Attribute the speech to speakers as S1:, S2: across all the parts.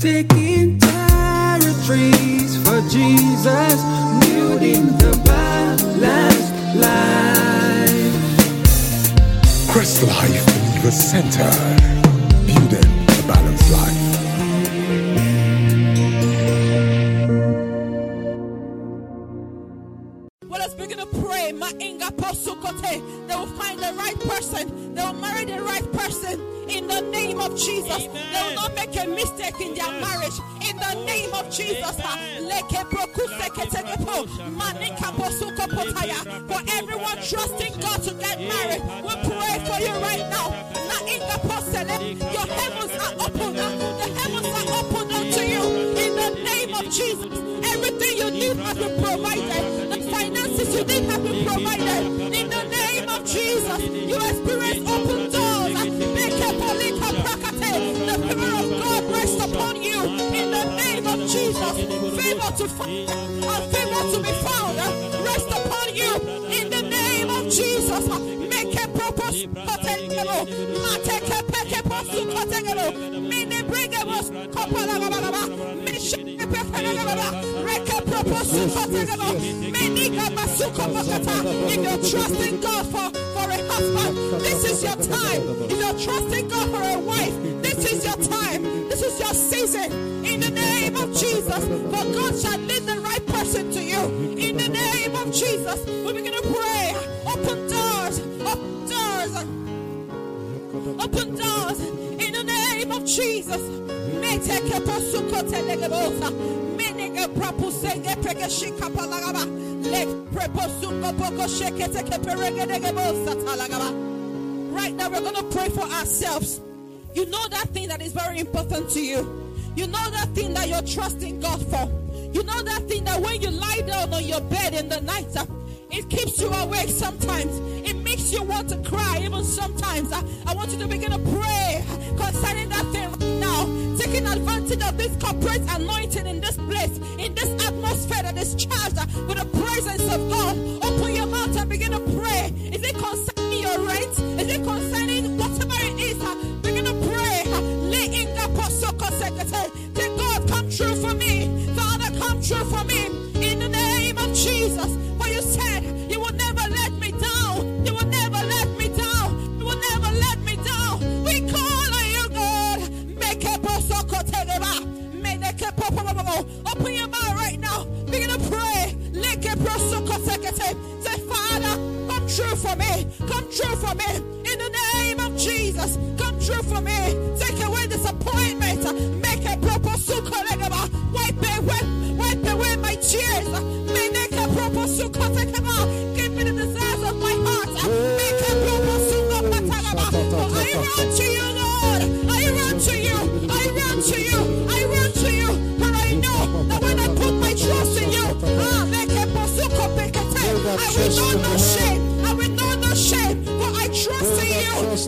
S1: Taking territories for Jesus, building the balanced life.
S2: Crest Life Believer Center.
S3: Name of Jesus. They will not make a mistake in their marriage. In the name of Jesus. Leke prokuseketekepo. Manika posukopotaya. For everyone trusting God to get married, we pray for you right now. Na inga posele. Your heavens are open. The heavens are open unto you. In the name of Jesus. Everything you need has been provided. The finances you need have been provided. In the name of Jesus, you experience open doors. Jesus, favor to find and favor to be found. Eh, rest upon you. In the name of Jesus, make a propose. Mateke peke posu kotegelo. Mini bringemos. Kopala baba. Mission. Reke proposu kotegelo. Meniga masuko makata. If you're trusting God for, for a husband, this is your time. If you're trusting God for a wife, this is your time. Your season. In the name of Jesus. For God shall lead the right person to you. In the name of Jesus. We're going to pray. Open doors. Open doors. Open doors in the name of Jesus. Right now, we're going to pray for ourselves. You know that thing that is very important to you. You know that thing that you're trusting God for. You know that thing that when you lie down on your bed in the night, uh, it keeps you awake sometimes. It makes you want to cry even sometimes. I, I want you to begin to pray concerning that thing right now. Taking advantage of this corporate anointing in this place, in this atmosphere that is charged uh, with the presence of God. For me. Come true for me. In the name of Jesus. Come true for me. Take away disappointment. Make a proper suko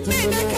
S3: in you.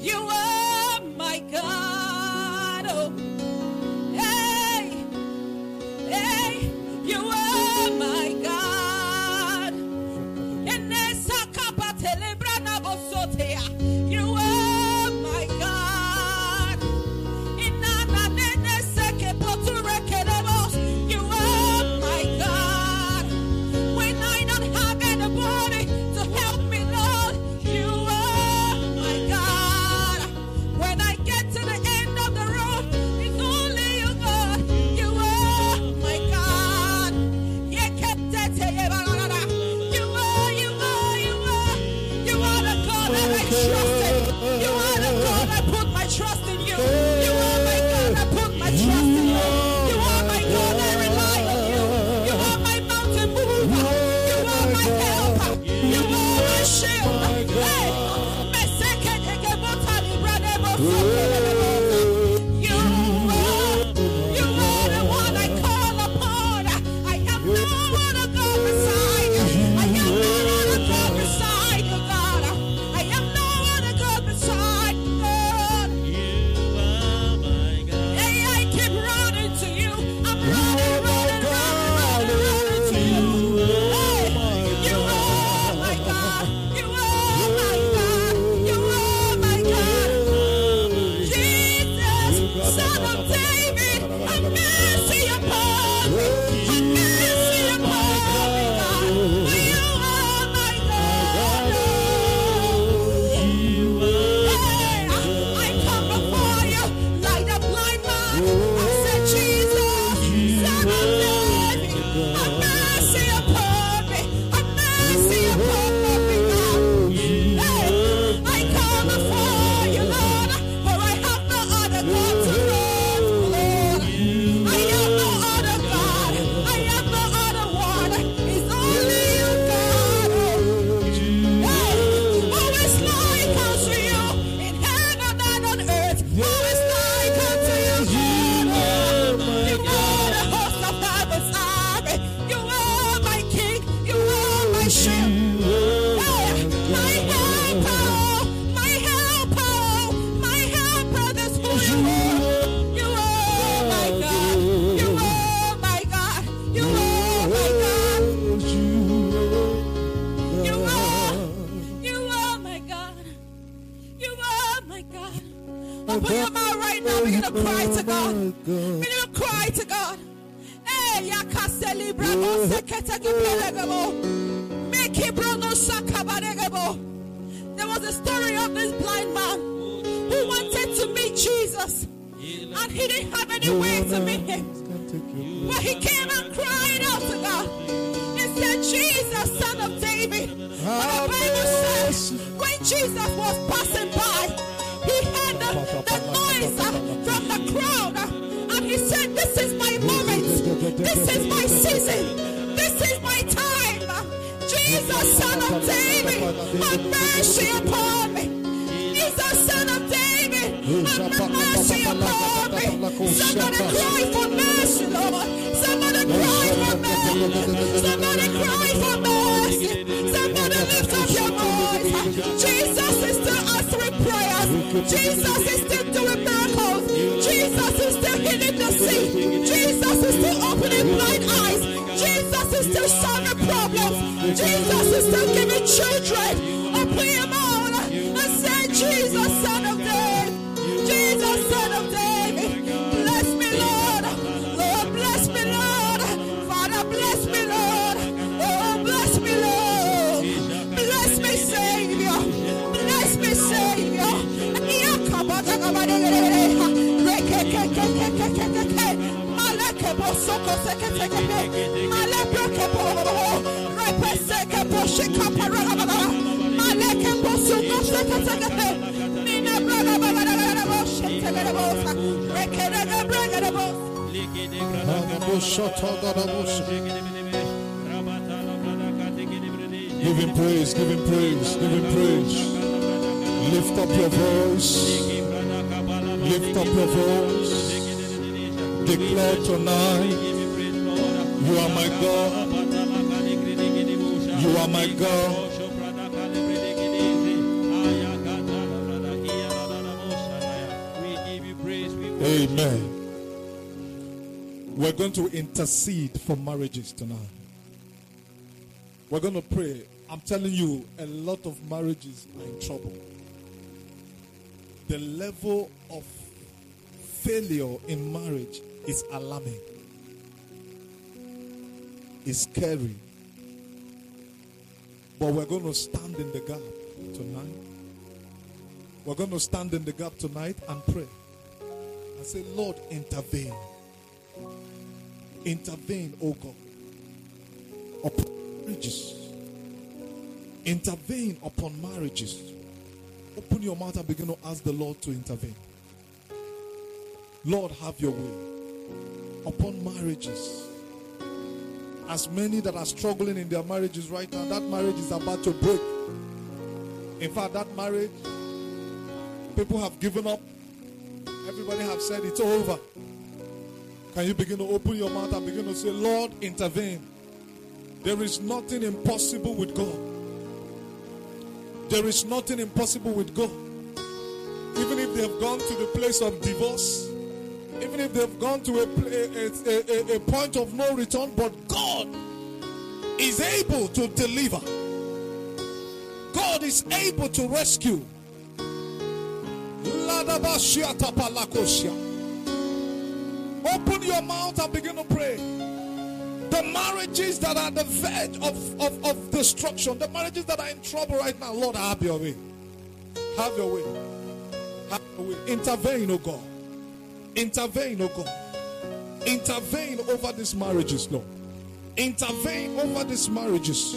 S3: You are my God. Oh. There was a story of this blind man who wanted to meet Jesus. And he didn't have any way to meet him. But he came and cried out to God. He said, Jesus, son of David. And the Bible says, when Jesus was passing by, he heard the, the noise from the crowd. And he said, This is my moment. This is my season. This is my time. Jesus, son of David, have mercy upon me. Jesus, son of David, have mercy upon me. Somebody cry for mercy, Lord. Somebody cry for mercy. Somebody cry for mercy. Somebody lift up your voice. Jesus is still answering prayers. Jesus is still doing miracles. Is still solving problems. Jesus is still giving children. Open your mouth and say, Jesus, son of David. Jesus, son of David. Bless me, Lord. Lord, bless me, Lord. Father, bless me, Lord. Oh, bless me, Lord. Bless me, Savior. Bless me, Savior. Maleke bosoko seketekepe. Maleke
S4: Give him praise, give him praise, give him praise. Lift up your voice. Lift up your voice. Declare tonight, you are my God. You are my God. Amen. We're going to intercede for marriages tonight. We're going to pray. I'm telling you, a lot of marriages are in trouble. The level of failure in marriage is alarming, it's scary. But we're going to stand in the gap tonight. We're going to stand in the gap tonight and pray and say, Lord, intervene. Intervene, oh God, upon marriages. Intervene upon marriages. Open your mouth and begin to ask the Lord to intervene. Lord, have your way upon marriages. As many that are struggling in their marriages right now, that marriage is about to break. In fact, that marriage, people have given up. Everybody have said it's over. Can you begin to open your mouth and begin to say, Lord, intervene? There is nothing impossible with God. There is nothing impossible with God. Even if they have gone to the place of divorce, even if they've gone to a, a, a, a, point of no return, but God is able to deliver. God is able to rescue. Open your mouth and begin to pray. The marriages that are the verge of, of, of destruction, the marriages that are in trouble right now, Lord, have your way. Have your way. Have your way. Intervene, oh God. Intervene, oh God. Intervene over these marriages, Lord. Intervene over these marriages.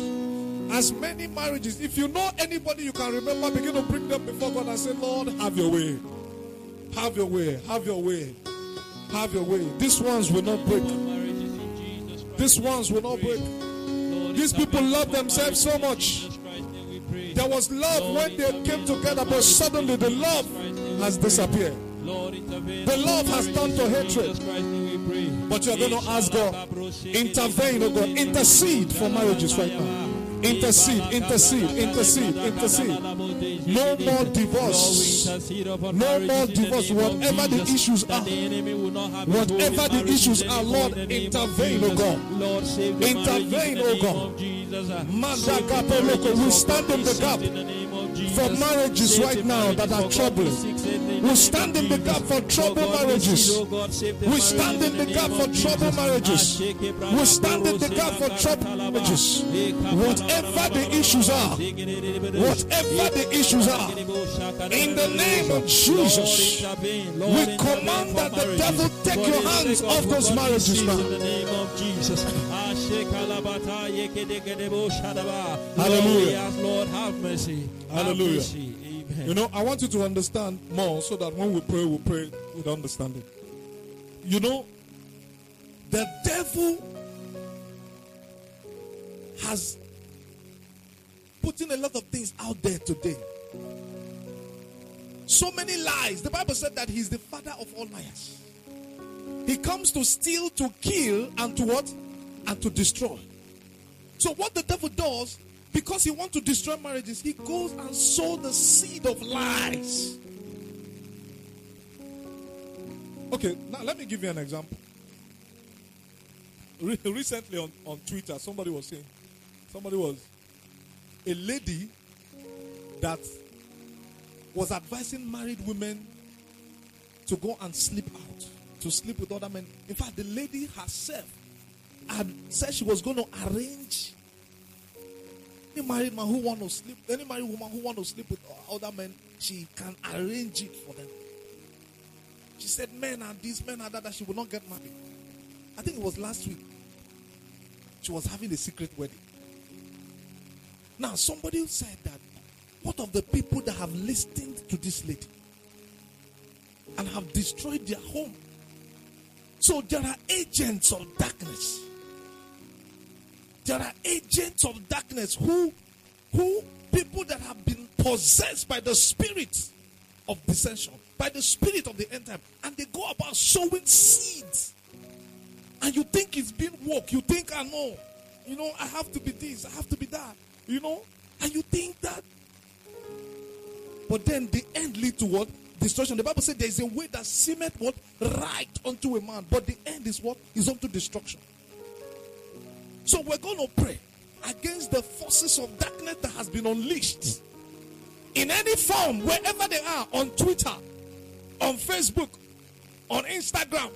S4: As many marriages, if you know anybody you can remember, begin to bring them before God and say, Lord, have your way. Have your way. Have your way. Have your way. These ones will not break. These ones will not break. These people love themselves so much. There was love when they came together, but suddenly the love has disappeared. The love has turned to hatred. But you're going to ask God, intervene, oh God, intercede for marriages right now. Intercede, intercede, intercede, intercede. No more divorce. No more divorce. Whatever the issues are, whatever the issues are, Lord, intervene, oh God. Intervene, oh God. We stand in the gap for marriages right now that are troubling. We stand in the gap for troubled marriages. We stand in the gap for troubled marriages. We stand in the gap for troubled marriages. Whatever the issues are, whatever the issues are, in the name of Jesus, we command that the devil take your hands off those marriages now.
S5: In the name of Jesus.
S4: Hallelujah.
S5: Lord, have mercy. Have
S4: Hallelujah.
S5: mercy.
S4: You know, I want you to understand more so that when we pray, we pray with understanding. You know, the devil has put in a lot of things out there today. So many lies. The Bible said that he's the father of all liars. He comes to steal, to kill, and to what? And to destroy. So what the devil does, because he wants to destroy marriages, he goes and sows the seed of lies. Okay, now let me give you an example. Re- recently on, on Twitter, somebody was saying, somebody was a lady that was advising married women to go and sleep out, to sleep with other men. In fact, the lady herself had said she was going to arrange any married man who want to sleep, any married woman who want to sleep with other men, she can arrange it for them. She said, men are these, men are that, that she will not get married. I think it was last week. She was having a secret wedding. Now, somebody said that, what of the people that have listened to this lady and have destroyed their home? So there are agents of darkness. There are agents of darkness who, who people that have been possessed by the spirit of dissension, by the spirit of the end time, and they go about sowing seeds. And you think it's been work. You think, ah, I know, you know, I have to be this, I have to be that, you know, and you think that. But then the end lead to what? Destruction. The Bible said there is a way that seemeth what? Right unto a man. But the end is what? Is unto destruction. So we're going to pray against the forces of darkness that has been unleashed in any form, wherever they are, on Twitter, on Facebook, on Instagram,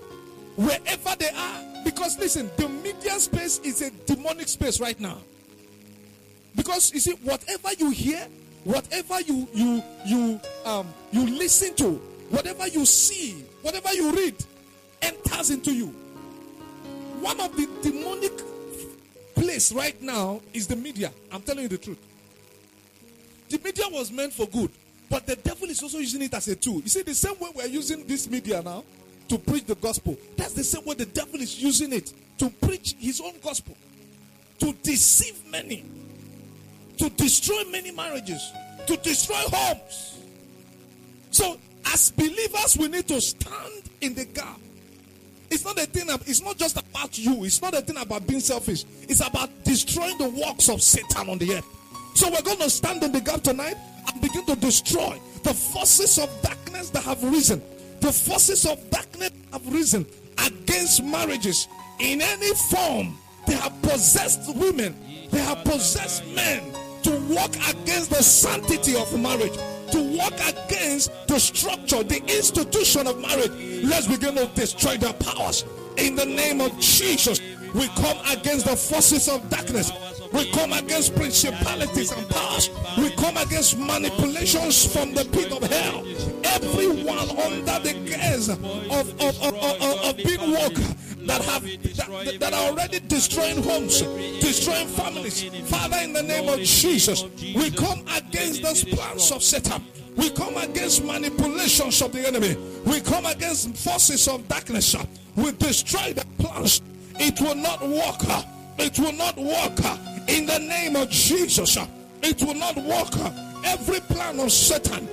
S4: wherever they are. Because listen, the media space is a demonic space right now. Because you see, whatever you hear, whatever you you you um you listen to, whatever you see, whatever you read, enters into you. One of the demonic place right now is the media. I'm telling you the truth. The media was meant for good, but the devil is also using it as a tool. You see, the same way we're using this media now to preach the gospel, that's the same way the devil is using it to preach his own gospel, to deceive many, to destroy many marriages, to destroy homes. So, as believers, we need to stand in the gap. It's not a thing. It's not just about you. It's not a thing about being selfish. It's about destroying the works of Satan on the earth. So we're going to stand in the gap tonight and begin to destroy the forces of darkness that have risen. The forces of darkness have risen against marriages in any form. They have possessed women. They have possessed men to walk against the sanctity of marriage, to work against the structure, the institution of marriage. Let's begin to destroy their powers. In the name of Jesus, we come against the forces of darkness. We come against principalities and powers. We come against manipulations from the pit of hell. Everyone under the gaze of, of, of, of, of, big work that have that, that are already destroying homes, destroying families. Father, in the name of Jesus, we come against those plans of Satan. We come against manipulations of the enemy. We come against forces of darkness. We destroy the plans. It will not work. It will not work. In the name of Jesus, it will not work. Every plan of Satan,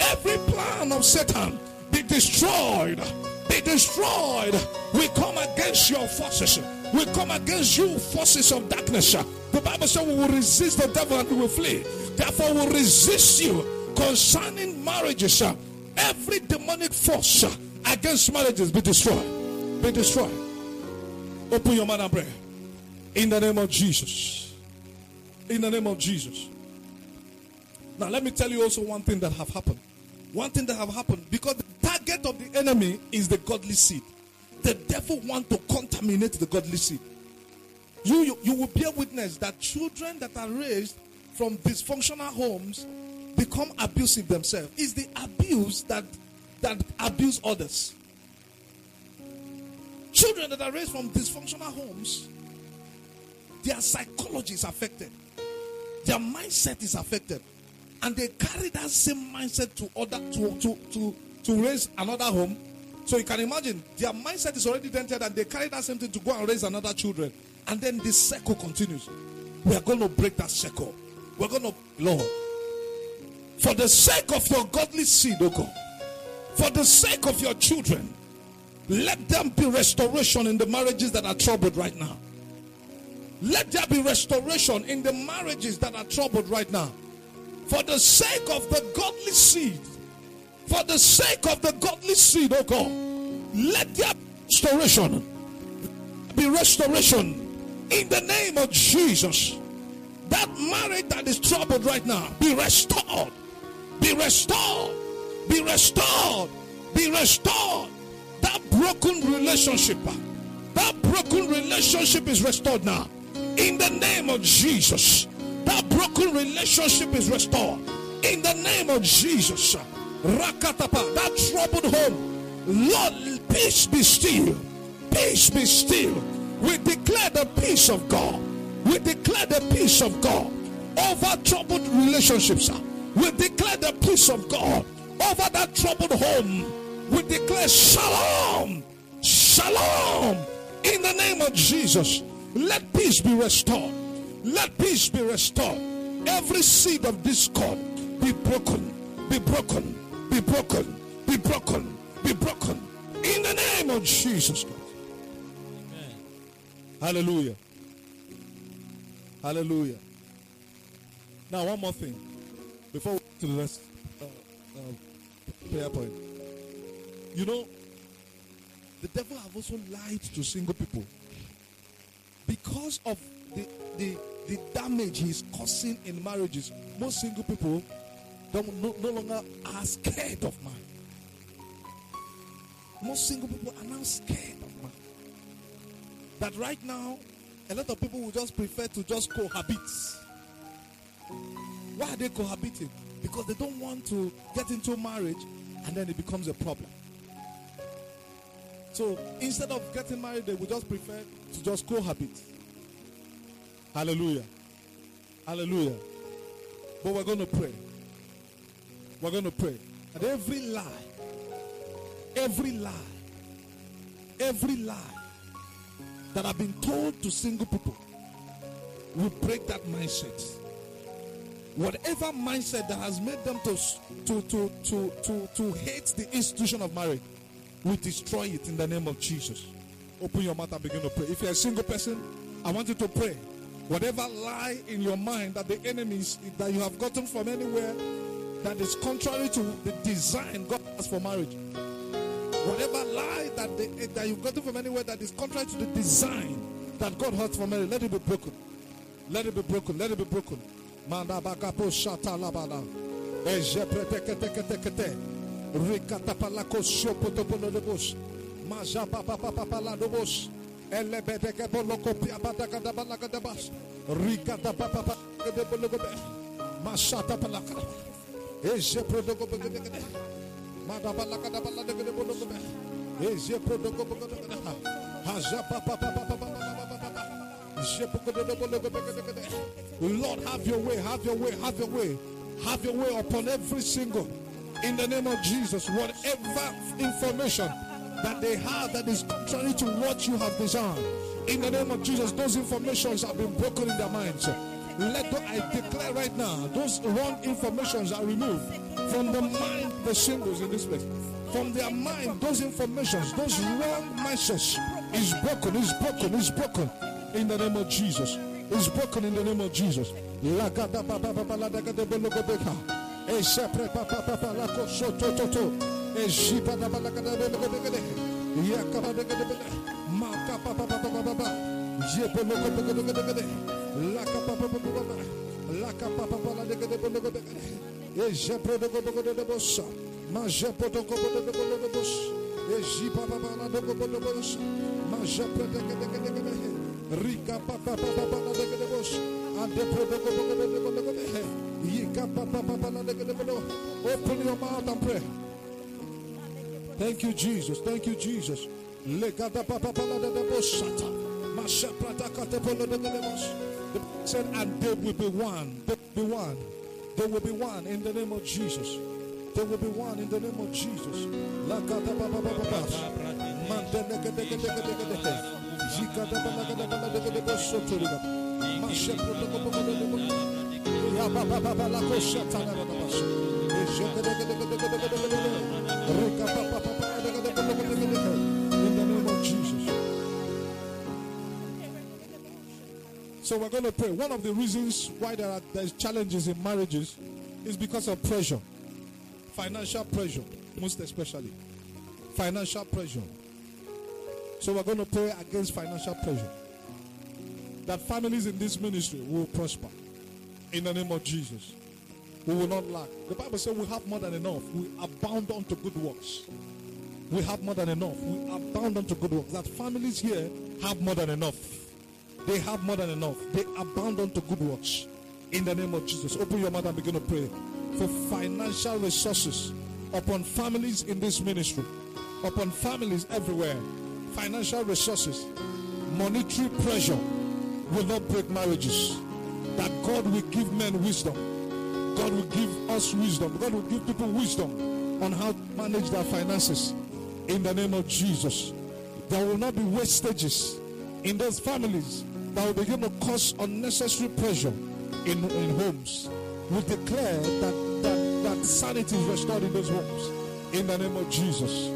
S4: Every plan of Satan be destroyed, be destroyed. We come against your forces. We come against you, forces of darkness. The Bible says we will resist the devil and we will flee. Therefore, we will resist you concerning marriages. Every demonic force against marriages be destroyed. Be destroyed. Open your mouth and pray. In the name of Jesus. In the name of Jesus. Now, let me tell you also one thing that have happened. One thing that have happened because the target of the enemy is the godly seed. The devil want to contaminate the godly seed. You, you, you will bear witness that children that are raised from dysfunctional homes become abusive themselves. It's the abuse that that abuse others. Children that are raised from dysfunctional homes, their psychology is affected, their mindset is affected, and they carry that same mindset to other to to to, to raise another home. So you can imagine their mindset is already dented, and they carry that same thing to go and raise another children, and then this circle continues. We are going to break that circle. We're going to Lord for the sake of your godly seed, oh God, for the sake of your children, let them be restoration in the marriages that are troubled right now. Let there be restoration in the marriages that are troubled right now. For the sake of the godly seed, for the sake of the godly seed, oh God, let there be restoration. Be restoration in the name of Jesus. That marriage that is troubled right now, be restored. Be restored. Be restored. Be restored. That broken relationship, that broken relationship is restored now. In the name of Jesus. That broken relationship is restored. In the name of Jesus. Rakatapa, that troubled home. Lord, peace be still. Peace be still. We declare the peace of God. We declare the peace of God over troubled relationships. We declare the peace of God over that troubled home. We declare shalom, shalom in the name of Jesus. Let peace be restored. Let peace be restored. Every seed of discord be broken, be broken, be broken, be broken, be broken in the name of Jesus Christ. Amen. Hallelujah. Hallelujah. Now, one more thing before we go to the next uh, uh, prayer point. You know, the devil have also lied to single people because of the the, the damage he's causing in marriages. Most single people don't no, no longer are scared of man. Most single people are now scared of man. That right now, a lot of people will just prefer to just cohabit. Why are they cohabiting? Because they don't want to get into marriage and then it becomes a problem. So instead of getting married, they would just prefer to just cohabit. Hallelujah. Hallelujah. But we're going to pray. We're going to pray. And every lie, every lie, every lie that have been told to single people will break that mindset. Whatever mindset that has made them to, to, to, to, to, to hate the institution of marriage, we destroy it in the name of Jesus. Open your mouth and begin to pray. If you're a single person, I want you to pray. Whatever lie in your mind that the enemies that you have gotten from anywhere that is contrary to the design God has for marriage. Whatever lie that, the, that you've gotten from anywhere that is contrary to the design that God has for marriage, let it be broken. Let it be broken. Let it be broken. Rikata palako. Maja. Lord, have your way, have your way, have your way, have your way upon every single. In the name of Jesus, whatever information that they have that is contrary to what you have designed, in the name of Jesus, those informations have been broken in their minds. Let the, I declare right now, those wrong informations are removed from the mind the singles in this place. from their mind, those informations, those wrong mindsets is broken, is broken, is broken in the name of Jesus. Is broken in the name of Jesus. Lagada go beka. Open your mouth and pray. Thank you, Jesus. Thank you, Jesus. Legada papa pala de. Masha prata de. Said, and they will be one. They will be one. They will be one in the name of Jesus. They will be one in the name of Jesus. Lagada papa papa. Mandele. Masha prata de. Ya papa papa la. Jeke So we're going to pray. One of the reasons why there are there's challenges in marriages is because of pressure, financial pressure, most especially financial pressure. So we're going to pray against financial pressure. That families in this ministry will prosper in the name of Jesus. We will not lack. The Bible says we have more than enough. We abound unto good works. We have more than enough. We abound unto good works. That families here have more than enough. They have more than enough. They abound unto good works. In the name of Jesus. Open your mouth and begin to pray for financial resources upon families in this ministry, upon families everywhere. Financial resources, monetary pressure will not break marriages. That God will give men wisdom. God will give us wisdom. God will give people wisdom on how to manage their finances. In the name of Jesus. There will not be wastages in those families that will begin to cause unnecessary pressure in, in homes. We declare that, that, that sanity is restored in those homes. In the name of Jesus.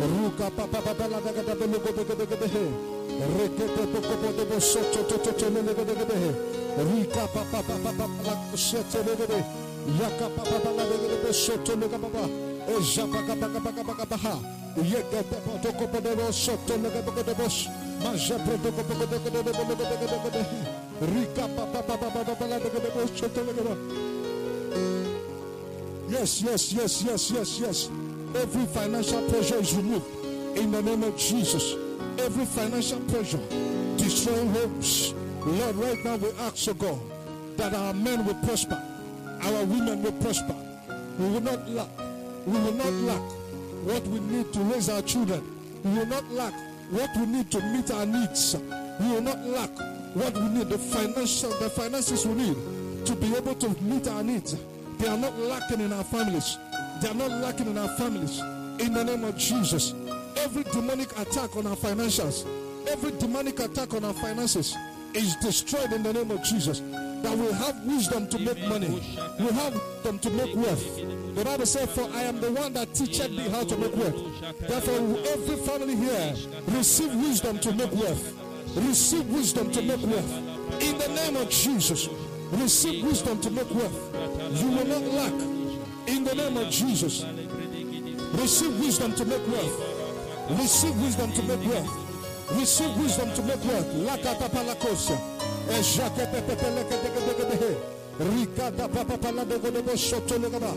S4: Ruka papa papa gebe Yes, yes, yes, yes, yes, yes. Every financial pressure is removed in the name of Jesus. Every financial pressure destroying hopes. Lord, right now we ask, oh God, that our men will prosper, our women will prosper. We will not lack. We will not lack what we need to raise our children. We will not lack what we need to meet our needs. We will not lack what we need, the financial, the finances we need to be able to meet our needs. They are not lacking in our families. They are not lacking in our families. In the name of Jesus. Every demonic attack on our financials, every demonic attack on our finances is destroyed in the name of Jesus. That we have wisdom to make money. We have them to make wealth. The Bible said, For I am the one that teacheth thee how to make wealth. Therefore, every family here receive wisdom to make wealth. Receive wisdom to make wealth. In the name of Jesus. Receive wisdom to make wealth. You will not lack. In the name of Jesus. Receive wisdom to make wealth. Receive wisdom to make wealth. Receive wisdom to make wealth. Lakata palakosa. Rikata papa paladego debo soto legaba.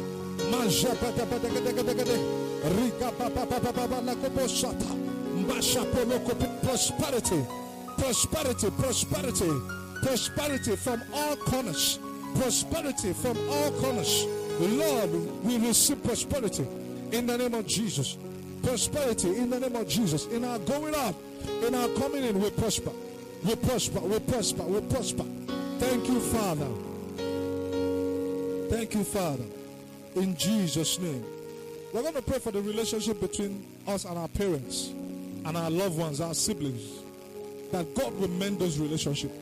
S4: Manja pata pata. Rika papa papa papa lakobo sata. Mbasha poloko prosperity. Prosperity, prosperity, prosperity from all corners. Prosperity from all corners. Lord, we receive prosperity in the name of Jesus. Prosperity in the name of Jesus. In our going up, in our coming in, we prosper. We prosper, we prosper, we prosper. Thank you, Father. Thank you, Father. In Jesus' name. We're going to pray for the relationship between us and our parents and our loved ones, our siblings. That God will mend those relationships.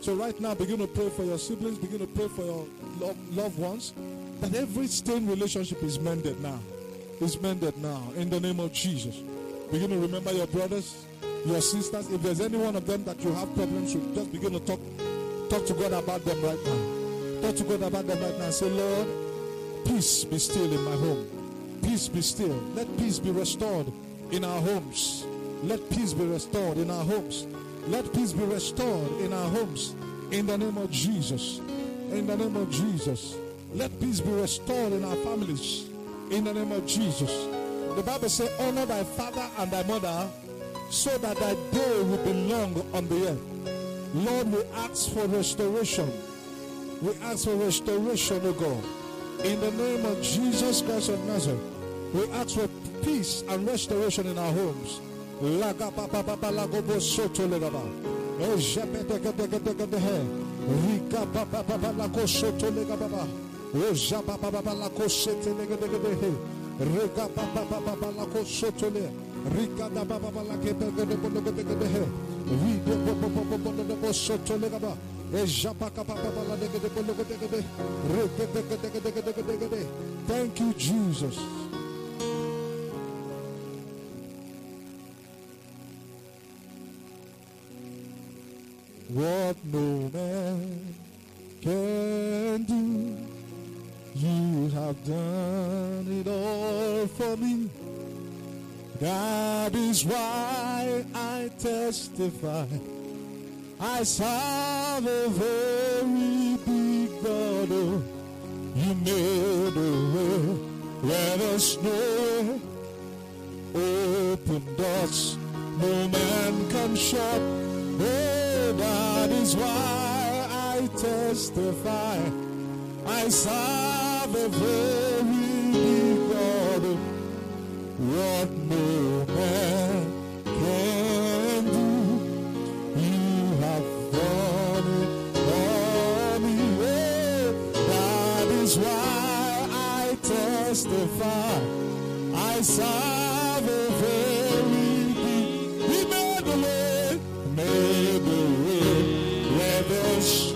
S4: So right now, begin to pray for your siblings, begin to pray for your loved ones, that every stained relationship is mended now. Is mended now in the name of Jesus. Begin to remember your brothers, your sisters. If there's any one of them that you have problems with, just begin to talk, talk to God about them right now. Talk to God about them right now. Say, Lord, peace be still in my home. Peace be still. Let peace be restored in our homes. Let peace be restored in our homes. Let peace be restored in our homes. In the name of Jesus. In the name of Jesus. Let peace be restored in our families. In the name of Jesus. The Bible says, Honor thy father and thy mother so that thy day will be long on the earth. Lord, we ask for restoration. We ask for restoration, O God. In the name of Jesus Christ of Nazareth, we ask for peace and restoration in our homes. E. E. Thank you, Jesus. what no man can do. You have done it all for me. That is why I testify. I serve a very big God. Oh, You made a way where there's no. Open doors no man can shut. Oh, that is why I testify. I serve a very. What no man can do, you have done it for me. That is why I testify. I serve a very made the made the there's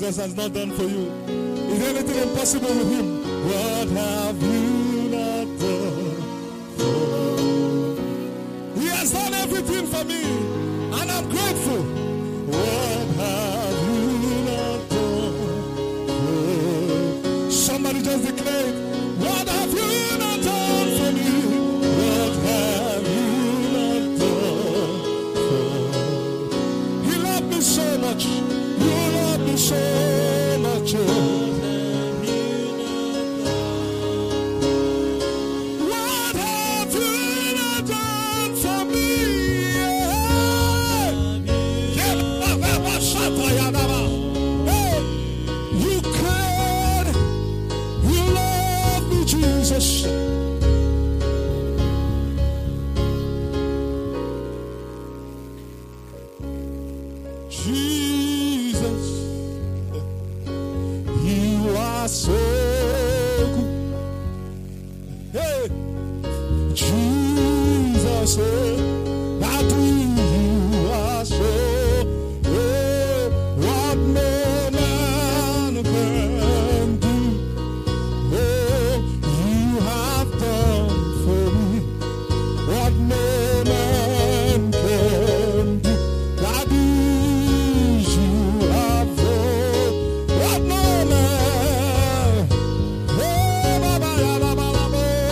S4: Jesus has not done for you? Is anything impossible with him? What have you not done for? He has done everything for me.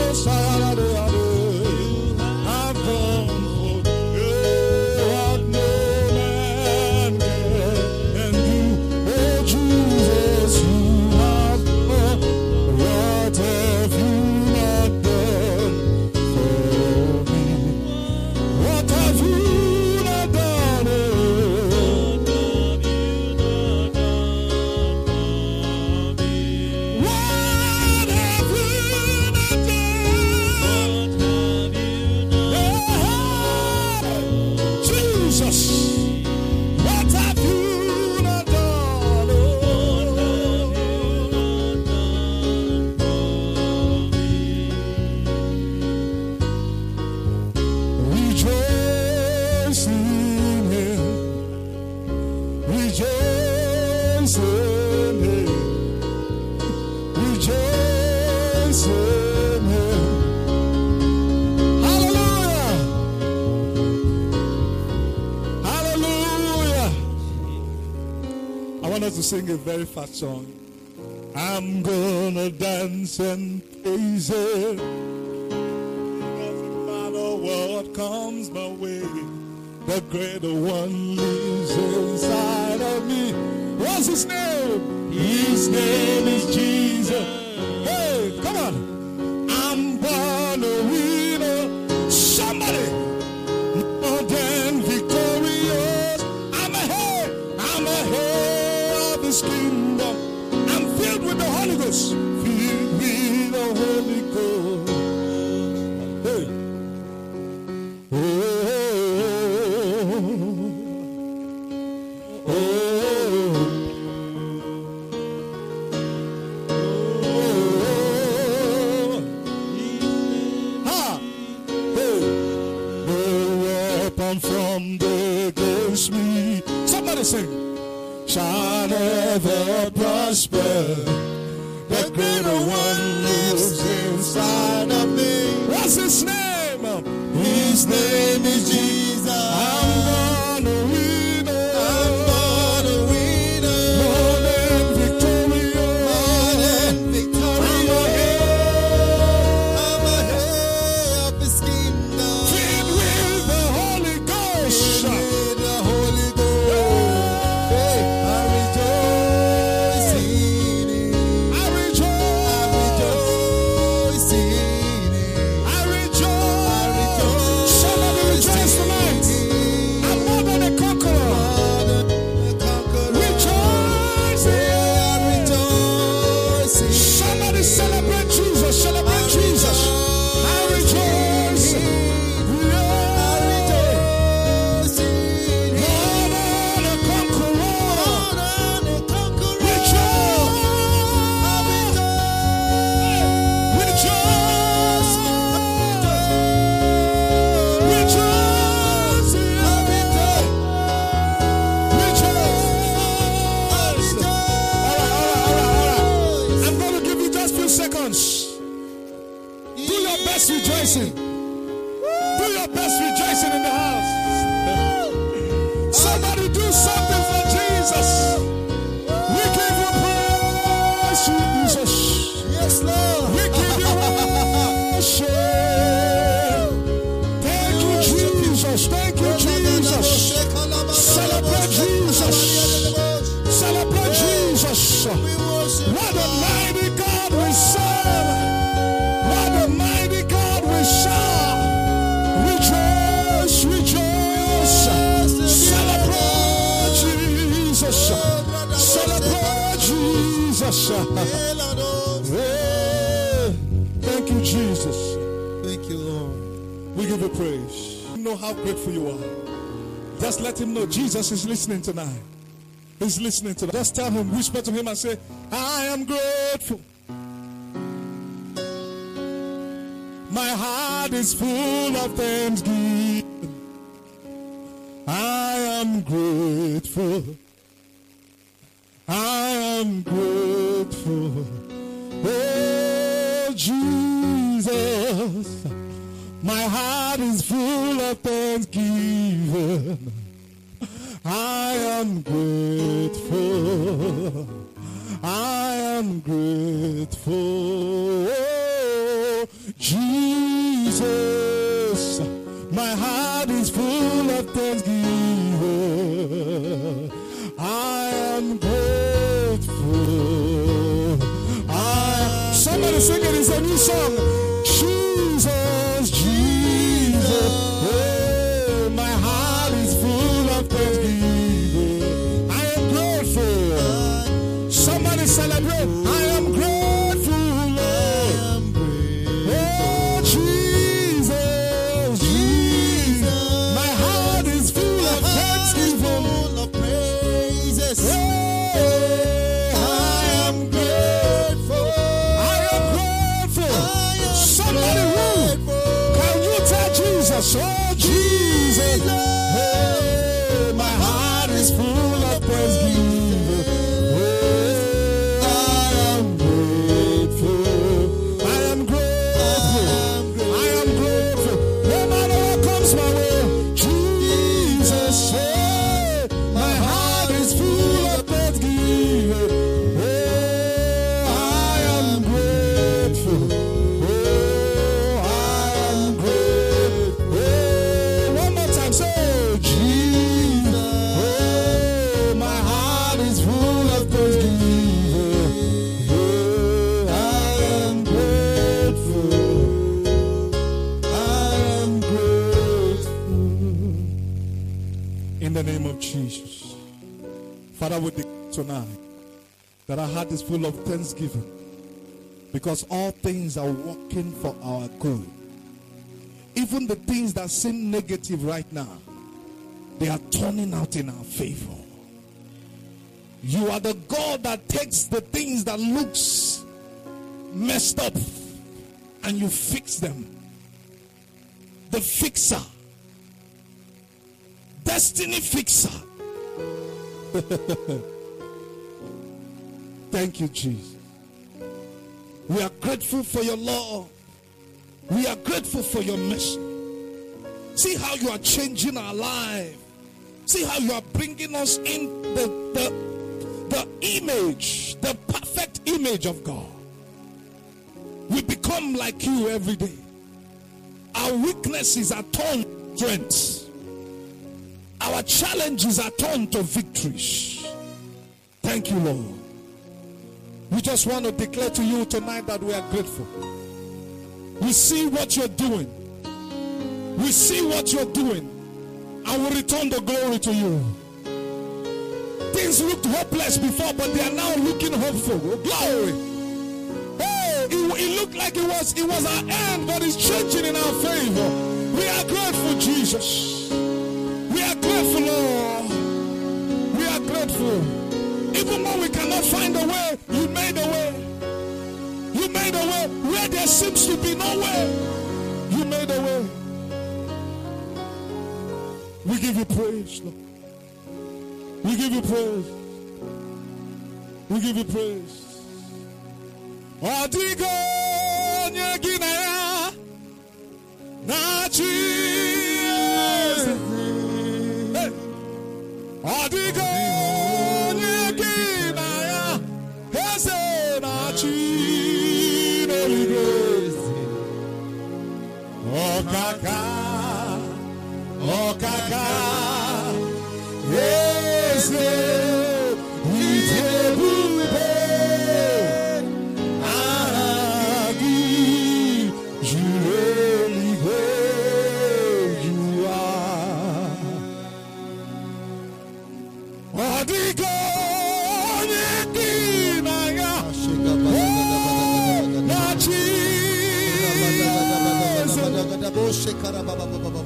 S4: Yes, I sing a very fast song. I'm gonna dance and praise it. Doesn't matter what comes my way, the greater Deus. listening tonight. He's listening tonight. Just tell him, whisper to him, and say, I am grateful. My heart is full of thanksgiving. I am grateful. I am grateful. Oh, Jesus. My heart is full of thanksgiving. I am grateful. I am grateful. Jesus, my heart is full of thanksgiving. I am grateful. I am Somebody sing it. It's a new song. Jesus Jesus. Father, we declare tonight that our heart is full of thanksgiving because all things are working for our good. Even the things that seem negative right now, they are turning out in our favor. You are the God that takes the things that looks messed up and you fix them. The fixer destiny fixer. Thank you, Jesus. We are grateful for your law. We are grateful for your mercy. See how you are changing our life. See how you are bringing us in the, the, the image, the perfect image of God. We become like you every day. Our weaknesses are turned strengths. Our challenges are turned to victories. Thank you, Lord. We just want to declare to you tonight that we are grateful. We see what you're doing. We see what you're doing. And we return the glory to you. Things looked hopeless before, but they are now looking hopeful. Oh, glory. Hey, it, it looked like it was it was our end, but it's changing in our favor. We are grateful, Jesus. Even when we cannot find a way, you made a way. You made a way where there seems to be no way. You made a way. We give you praise, Lord. We give you praise. We give you praise. Ọ dịgo onye gị na ya na-achị! Ọkaka, ọkaka, eze Baba Baba.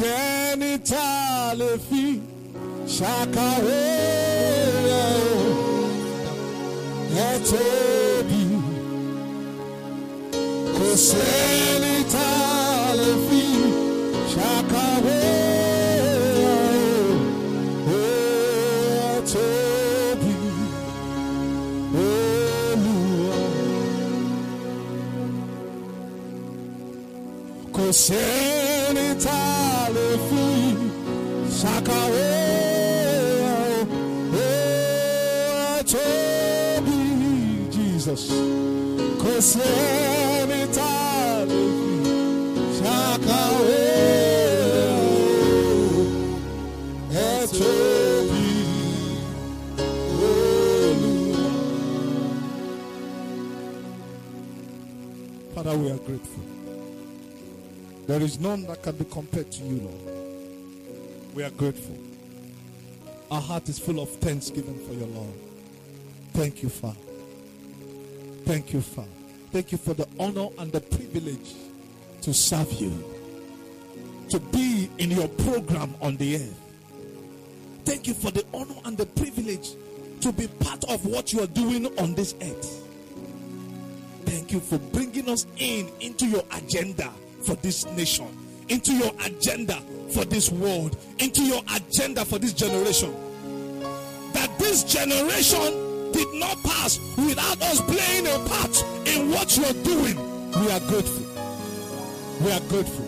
S4: Sẹ́ni tá a lè fi ṣàkàwé rẹ̀ ẹ tóbi. Kò sẹ́ni tá a lè fi ṣàkàwé rẹ̀ Father, we are grateful. There is none that can be compared to you, Lord. We are grateful. Our heart is full of thanksgiving for your love. Thank you, Father. Thank you, Father. Thank you for the honor and the privilege to serve you, to be in your program on the earth. Thank you for the honor and the privilege to be part of what you are doing on this earth. Thank you for bringing us in into your agenda for this nation, into your agenda for this world, into your agenda for this generation. That this generation did not pass without us playing a part in what you are doing. We are grateful. We are grateful.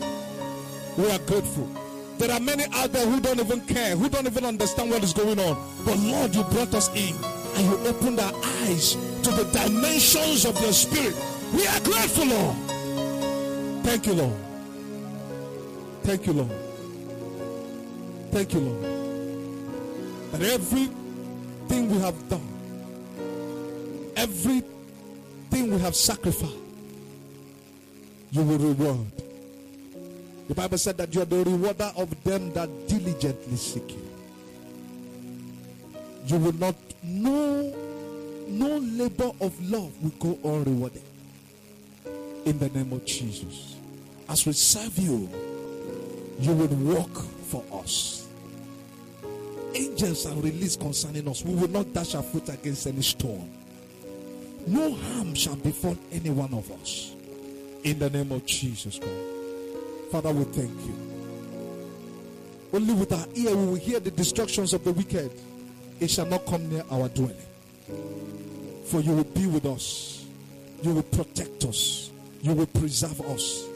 S4: We are grateful. There are many out there who don't even care, who don't even understand what is going on. But Lord, you brought us in and you opened our eyes to the dimensions of your spirit. We are grateful, Lord. Thank you, Lord. Thank you, Lord. Thank you, Lord. That everything we have done, everything we have sacrificed, you will reward. The Bible said that you are the rewarder of them that diligently seek you. You will not know no labor of love will go unrewarded. In the name of Jesus. As we serve you, you will work for us. Angels are released concerning us. We will not dash our foot against any stone. No harm shall befall any one of us. In the name of Jesus Christ. Father, we thank you. Only with our ear we will hear the destructions of the wicked. It shall not come near our dwelling. For you will be with us. You will protect us. You will preserve us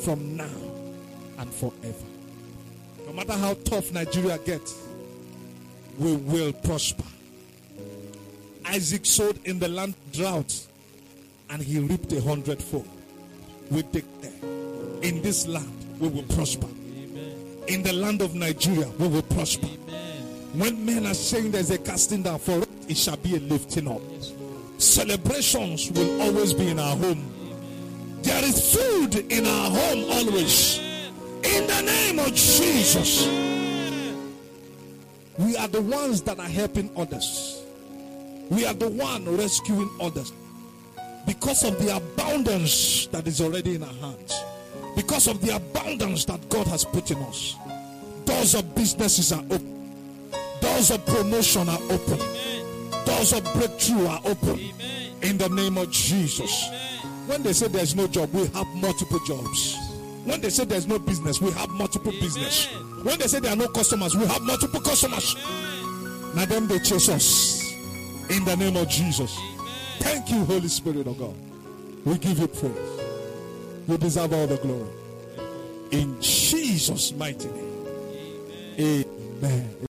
S4: from now and forever. No matter how tough Nigeria gets, we will prosper. Isaac sowed in the land drought and he reaped a hundredfold. We declare in this land we will prosper. In the land of Nigeria we will prosper. When men are saying there's a casting down for it, it shall be a lifting up. Celebrations will always be in our home. There is food in our home always. In the name of Jesus. We are the ones that are helping others. We are the one rescuing others. Because of the abundance that is already in our hands. Because of the abundance that God has put in us. Doors of businesses are open. Doors of promotion are open. Doors of breakthrough are open. In the name of Jesus. When they say there's no job, we have multiple jobs. When they say there's no business, we have multiple business. When they say there are no customers, we have multiple customers. Now them they chase us. In the name of Jesus. Thank you, Holy Spirit of God. We give you praise. You deserve all the glory. In Jesus' mighty name. Amen. Amen.